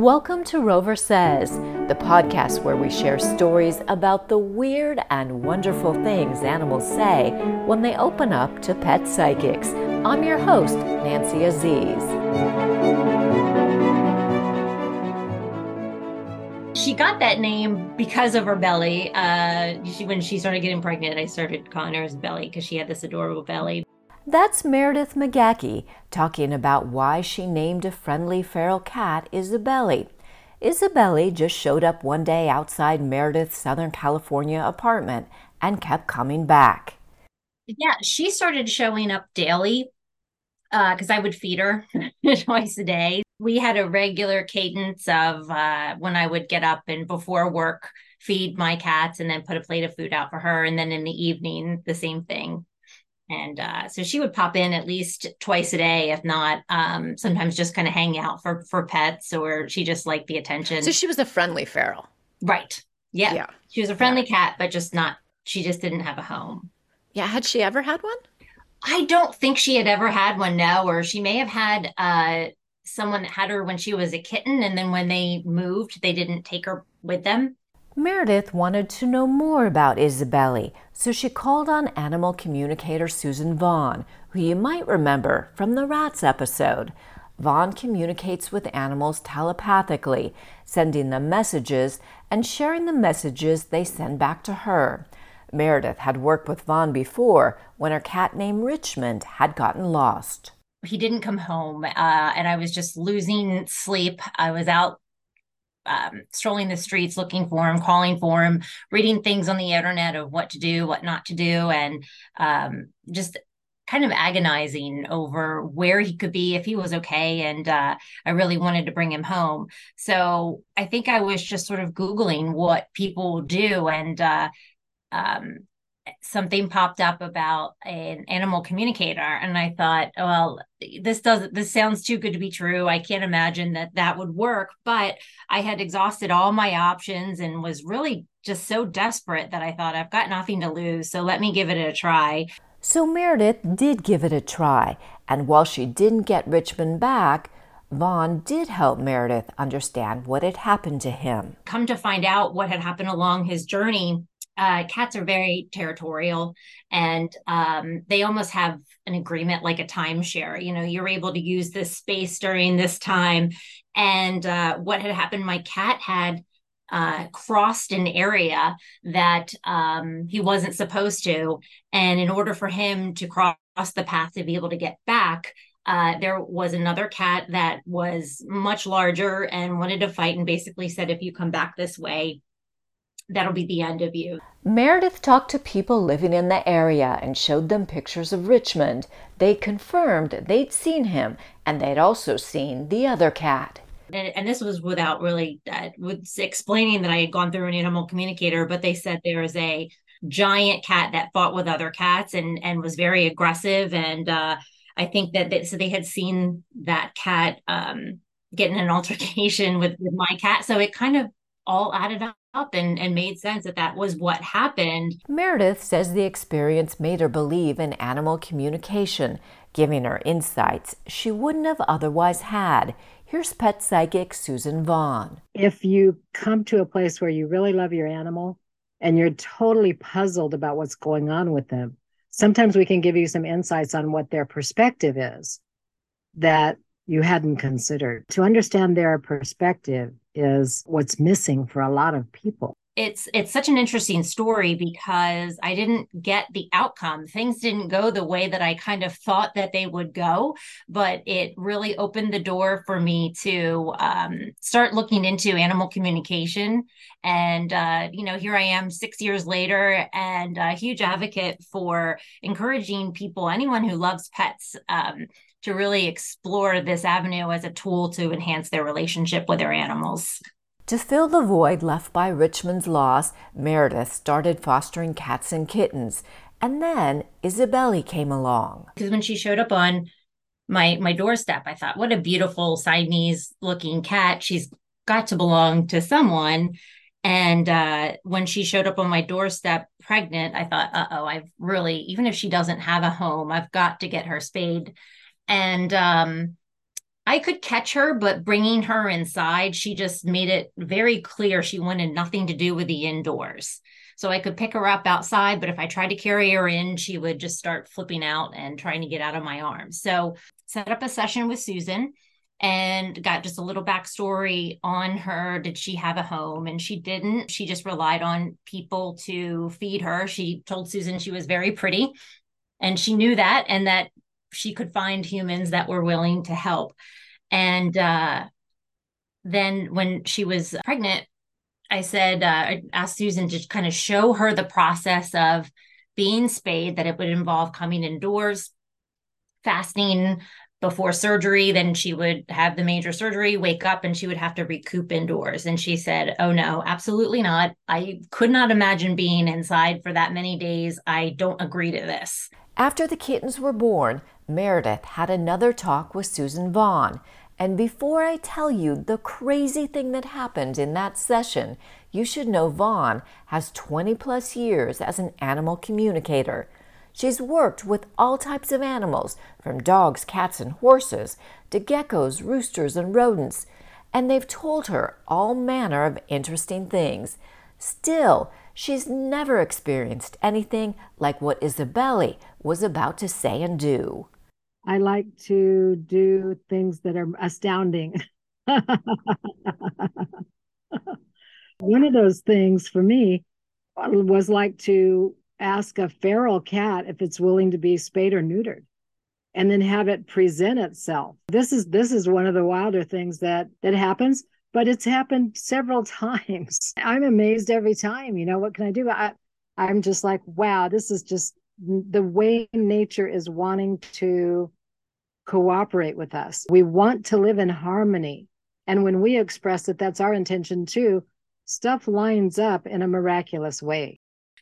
Welcome to Rover Says, the podcast where we share stories about the weird and wonderful things animals say when they open up to pet psychics. I'm your host, Nancy Aziz. She got that name because of her belly. Uh, she, when she started getting pregnant, I started calling her belly because she had this adorable belly. That's Meredith Magaha talking about why she named a friendly feral cat Isabelly. Isabelly just showed up one day outside Meredith's Southern California apartment and kept coming back. Yeah, she started showing up daily because uh, I would feed her twice a day. We had a regular cadence of uh, when I would get up and before work feed my cats and then put a plate of food out for her. And then in the evening, the same thing and uh, so she would pop in at least twice a day if not um, sometimes just kind of hang out for for pets or she just liked the attention. So she was a friendly feral. Right. Yeah. Yeah. She was a friendly yeah. cat but just not she just didn't have a home. Yeah. Had she ever had one? I don't think she had ever had one no or she may have had uh, someone had her when she was a kitten and then when they moved they didn't take her with them Meredith wanted to know more about Isabelly, so she called on animal communicator Suzan Vaughn, who you might remember from the rats episode. Vaughn communicates with animals telepathically, sending them messages and sharing the messages they send back to her. Meredith had worked with Vaughn before when her cat named Richmond had gotten lost. He didn't come home, uh, and I was just losing sleep. I was out um, strolling the streets looking for him, calling for him, reading things on the internet of what to do, what not to do, and um, just kind of agonizing over where he could be if he was okay. And uh, I really wanted to bring him home. So I think I was just sort of Googling what people do. And uh, um, something popped up about an animal communicator and i thought well this doesn't this sounds too good to be true i can't imagine that that would work but i had exhausted all my options and was really just so desperate that i thought i've got nothing to lose so let me give it a try so meredith did give it a try and while she didn't get richmond back Vaughn did help Meredith understand what had happened to him. Come to find out what had happened along his journey, uh, cats are very territorial and um, they almost have an agreement like a timeshare. You know, you're able to use this space during this time. And uh, what had happened, my cat had uh, crossed an area that um, he wasn't supposed to. And in order for him to cross the path to be able to get back, uh, there was another cat that was much larger and wanted to fight and basically said, if you come back this way, that'll be the end of you. Meredith talked to people living in the area and showed them pictures of Richmond. They confirmed they'd seen him and they'd also seen the other cat. And, and this was without really uh, with explaining that I had gone through an animal communicator, but they said there is a giant cat that fought with other cats and and was very aggressive and uh, I think that they, so they had seen that cat um, get in an altercation with, with my cat. So it kind of all added up up and, and made sense that that was what happened. Meredith says the experience made her believe in animal communication, giving her insights she wouldn't have otherwise had. Here's pet psychic Suzan Vaughn. If you come to a place where you really love your animal and you're totally puzzled about what's going on with them, sometimes we can give you some insights on what their perspective is that you hadn't considered. To understand their perspective, is what's missing for a lot of people it's it's such an interesting story because I didn't get the outcome. Things didn't go the way that I kind of thought that they would go, but it really opened the door for me to um, start looking into animal communication. And uh, you know, here I am six years later, and a huge advocate for encouraging people, anyone who loves pets. Um, to really explore this avenue as a tool to enhance their relationship with their animals. To fill the void left by Richmond's loss, Meredith started fostering cats and kittens, and then Isabelle came along. Because when she showed up on my my doorstep, I thought, what a beautiful Siamese looking cat. She's got to belong to someone. And uh, when she showed up on my doorstep pregnant, I thought, uh oh, I've really, even if she doesn't have a home, I've got to get her spayed and um, I could catch her, but bringing her inside, she just made it very clear she wanted nothing to do with the indoors. So I could pick her up outside, but if I tried to carry her in, she would just start flipping out and trying to get out of my arms. So set up a session with Suzan and got just a little backstory on her. Did she have a home? And she didn't. She just relied on people to feed her. She told Suzan she was very pretty and she knew that and that she could find humans that were willing to help. And uh, then when she was pregnant, I said, uh, I asked Suzan to kind of show her the process of being spayed, that it would involve coming indoors, fasting before surgery. Then she would have the major surgery, wake up, and she would have to recoup indoors. And she said, Oh, no, absolutely not. I could not imagine being inside for that many days. I don't agree to this. After the kittens were born, Meredith had another talk with Suzan Vaughn. And before I tell you the crazy thing that happened in that session, you should know Vaughn has 20 plus years as an animal communicator. She's worked with all types of animals, from dogs, cats, and horses to geckos, roosters, and rodents, and they've told her all manner of interesting things. Still, she's never experienced anything like what Isabelly was about to say and do. I like to do things that are astounding. One of those things for me was like to ask a feral cat if it's willing to be spayed or neutered and then have it present itself. This is this is one of the wilder things that that happens but it's happened several times. I'm amazed every time you know what can i do? I i'm just like wow this is just the way nature is wanting to cooperate with us we want to live in harmony and when we express that that's our intention too stuff lines up in a miraculous way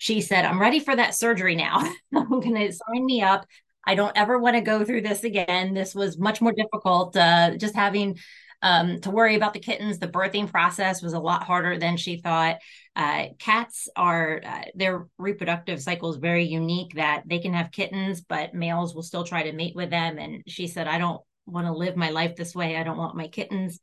she said, I'm ready for that surgery now. I'm going to sign me up. I don't ever want to go through this again. This was much more difficult. Uh, just having um, to worry about the kittens, the birthing process was a lot harder than she thought. Uh, cats are, uh, their reproductive cycle is very unique that they can have kittens, but males will still try to mate with them. And she said, I don't want to live my life this way. I don't want my kittens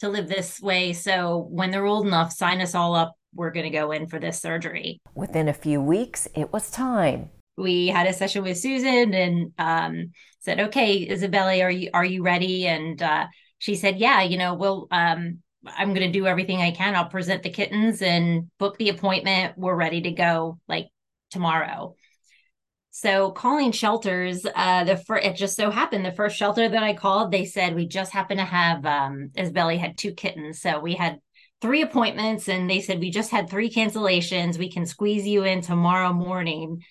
to live this way. So when they're old enough, sign us all up we're going to go in for this surgery. Within a few weeks, it was time. We had a session with Suzan and um, said, "Okay, Isabelly, are you are you ready?" And uh, she said, "Yeah, you know, we'll. Um, I'm going to do everything I can. I'll present the kittens and book the appointment. We're ready to go like tomorrow." So calling shelters, uh, the first it just so happened the first shelter that I called, they said we just happen to have um, had two kittens, so we had three appointments and they said we just had three cancellations we can squeeze you in tomorrow morning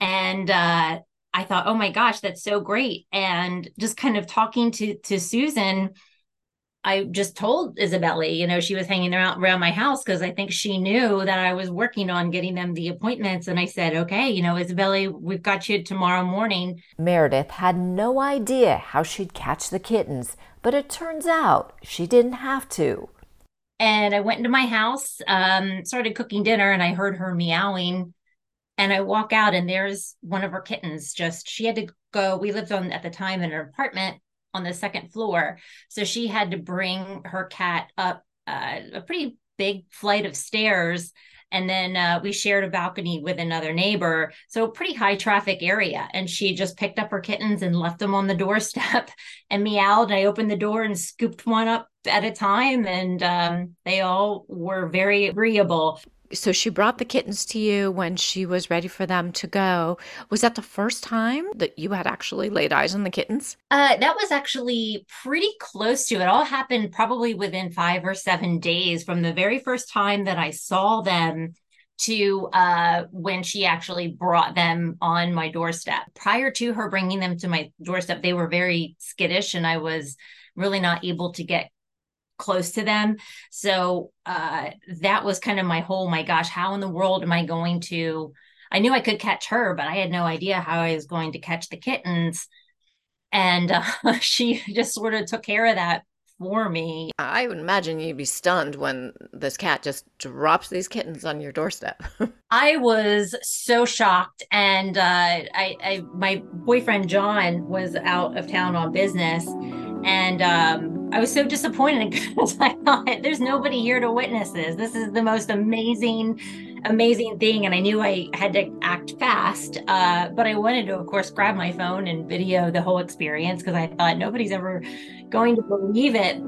and uh, i thought oh my gosh that's so great. And just kind of talking to to suzan i just told isabelly you know she was hanging around around my house because i think she knew that i was working on getting them the appointments. And i said okay you know isabelly we've got you tomorrow morning. Meredith had no idea how she'd catch the kittens but it turns out she didn't have to. And I went into my house, um, started cooking dinner, and I heard her meowing. And I walk out, and there's one of her kittens. Just she had to go. We lived on at the time in an apartment on the second floor, so she had to bring her cat up uh, a pretty big flight of stairs. And then uh, we shared a balcony with another neighbor. So pretty high traffic area. And she just picked up her kittens and left them on the doorstep and meowed. I opened the door and scooped one up at a time. And um, they all were very agreeable so she brought the kittens to you when she was ready for them to go. Was that the first time that you had actually laid eyes on the kittens? Uh, that was actually pretty close to it. All happened probably within five or seven days from the very first time that I saw them to uh, when she actually brought them on my doorstep. Prior to her bringing them to my doorstep, they were very skittish, and I was really not able to get close to them. So uh, that was kind of my whole, my gosh, how in the world am I going to? I knew I could catch her, but I had no idea how I was going to catch the kittens. And uh, she just sort of took care of that for me. I would imagine you'd be stunned when this cat just drops these kittens on your doorstep. I was so shocked, and uh, I, I, my boyfriend John was out of town on business, And um, I was so disappointed because I thought there's nobody here to witness this. This is the most amazing, amazing thing. And I knew I had to act fast. Uh, but I wanted to, of course, grab my phone and video the whole experience because I thought nobody's ever going to believe it.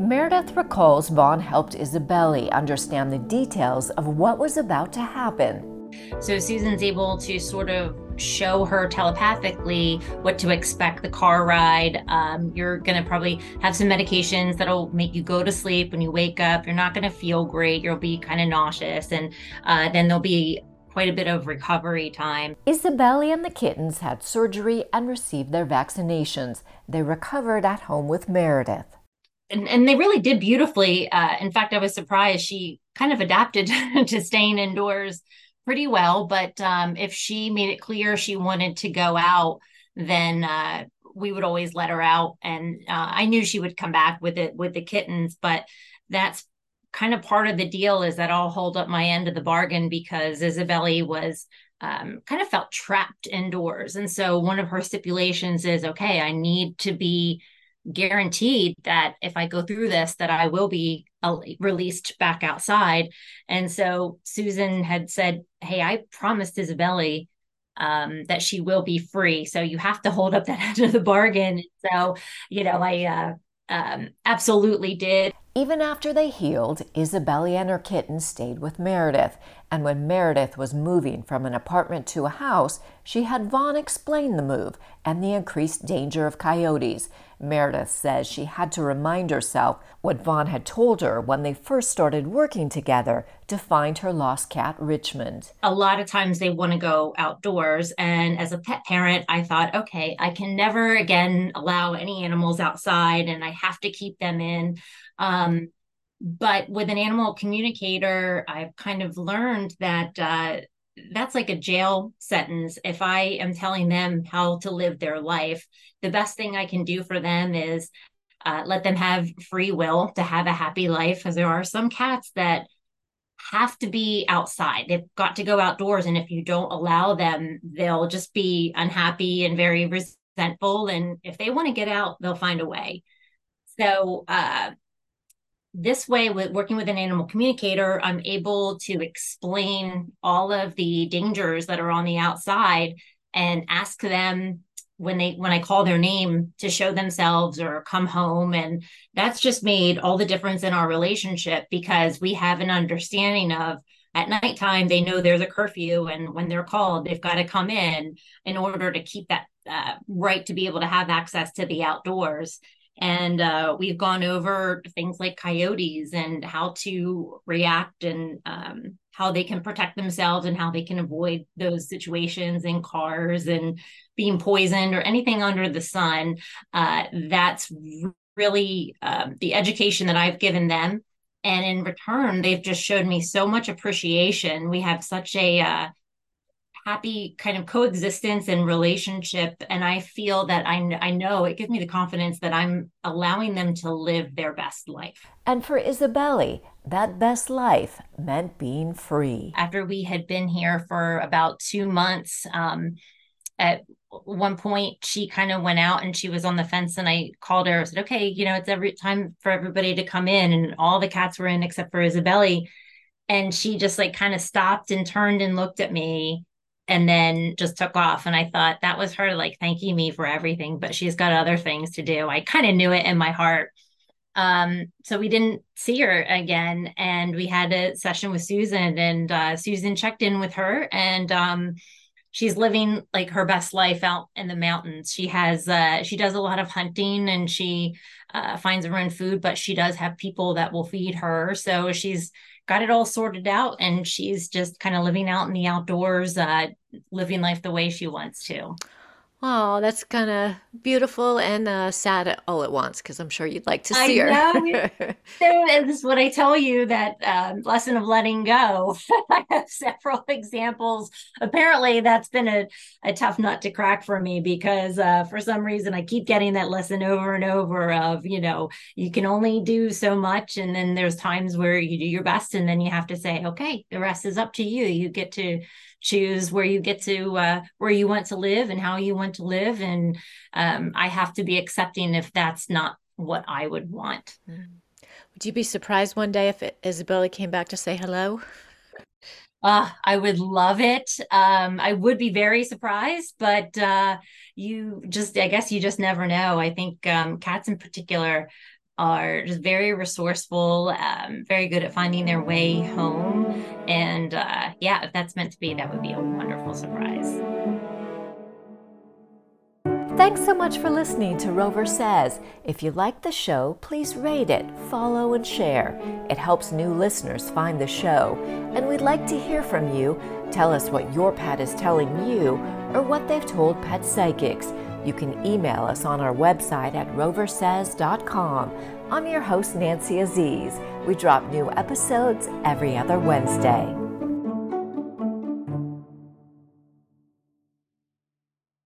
Meredith recalls Vaughn helped Isabelly understand the details of what was about to happen. So Suzan's able to sort of show her telepathically what to expect the car ride. Um, you're going to probably have some medications that'll make you go to sleep. When you wake up, you're not going to feel great. You'll be kind of nauseous. And uh, then there'll be quite a bit of recovery time. Isabelly and the kittens had surgery and received their vaccinations. They recovered at home with Meredith and, and they really did beautifully. Uh, in fact, I was surprised she kind of adapted to staying indoors pretty well. But um, if she made it clear she wanted to go out, then uh, we would always let her out. And uh, I knew she would come back with it with the kittens, but that's kind of part of the deal is that I'll hold up my end of the bargain because Isabelly was um, kind of felt trapped indoors. And so one of her stipulations is okay, I need to be guaranteed that if I go through this, that I will be uh, released back outside. And so Suzan had said, "Hey, I promised Isabelly um, that she will be free, so you have to hold up that end of the bargain." So, you know, I uh, um, absolutely did. Even after they healed, Isabelly and her kitten stayed with Meredith, and when Meredith was moving from an apartment to a house, she had Vaughn explain the move and the increased danger of coyotes. Meredith says she had to remind herself what Vaughn had told her when they first started working together to find her lost cat, Richmond. A lot of times they want to go outdoors. And as a pet parent, I thought, okay, I can never again allow any animals outside and I have to keep them in. Um, but with an animal communicator, I've kind of learned that uh, that's like a jail sentence. If I am telling them how to live their life, the best thing I can do for them is uh, let them have free will to have a happy life. Because there are some cats that have to be outside. They've got to go outdoors. And if you don't allow them, they'll just be unhappy and very resentful. And if they want to get out, they'll find a way. So, uh, this way with working with an animal communicator i'm able to explain all of the dangers that are on the outside and ask them when they when i call their name to show themselves or come home. And that's just made all the difference in our relationship because we have an understanding of at nighttime they know there's a curfew and when they're called they've got to come in in order to keep that uh, right to be able to have access to the outdoors and uh, we've gone over things like coyotes and how to react and um, how they can protect themselves and how they can avoid those situations in cars and being poisoned or anything under the sun. Uh, that's really uh, the education that I've given them. And in return, they've just showed me so much appreciation. We have such a uh, happy kind of coexistence and relationship. And i feel that I, I know it gives me the confidence that i'm allowing them to live their best life. And for isabelly that best life meant being free. After we had been here for about two months um, at one point she kind of went out and she was on the fence and i called her. I said okay you know it's every time for everybody to come in. And all the cats were in except for isabelly. And she just like kind of stopped and turned and looked at me and then just took off. And I thought that was her like thanking me for everything, but she's got other things to do. I kind of knew it in my heart. Um, so we didn't see her again. And we had a session with Suzan, and uh, Suzan checked in with her, and um, she's living like her best life out in the mountains. She has, uh, she does a lot of hunting and she uh, finds her own food, but she does have people that will feed her. So she's, got it all sorted out and she's just kind of living out in the outdoors, uh, living life the way she wants to. Oh, that's kind of beautiful and uh, sad all at once because I'm sure you'd like to see I her. know. is what I tell you that um, lesson of letting go. I have several examples. Apparently, that's been a, a tough nut to crack for me because uh, for some reason I keep getting that lesson over and over of, you know, you can only do so much. And then there's times where you do your best and then you have to say, okay, the rest is up to you. You get to choose where you get to uh, where you want to live and how you want to live and um, i have to be accepting if that's not what i would want Mm. Would you be surprised one day if it, Isabelly came back to say hello? uh, i would love it um, i would be very surprised but uh, you just i guess you just never know i think um, cats in particular are just very resourceful, um, very good at finding their way home. And uh, yeah, if that's meant to be, that would be a wonderful surprise. Thanks so much for listening to Rover Says. If you like the show, please rate it, follow, and share. It helps new listeners find the show. And we'd like to hear from you. Tell us what your pet is telling you or what they've told pet psychics. You can email us on our website at roversays.com. I'm your host, Nancy Aziz. We drop new episodes every other Wednesday.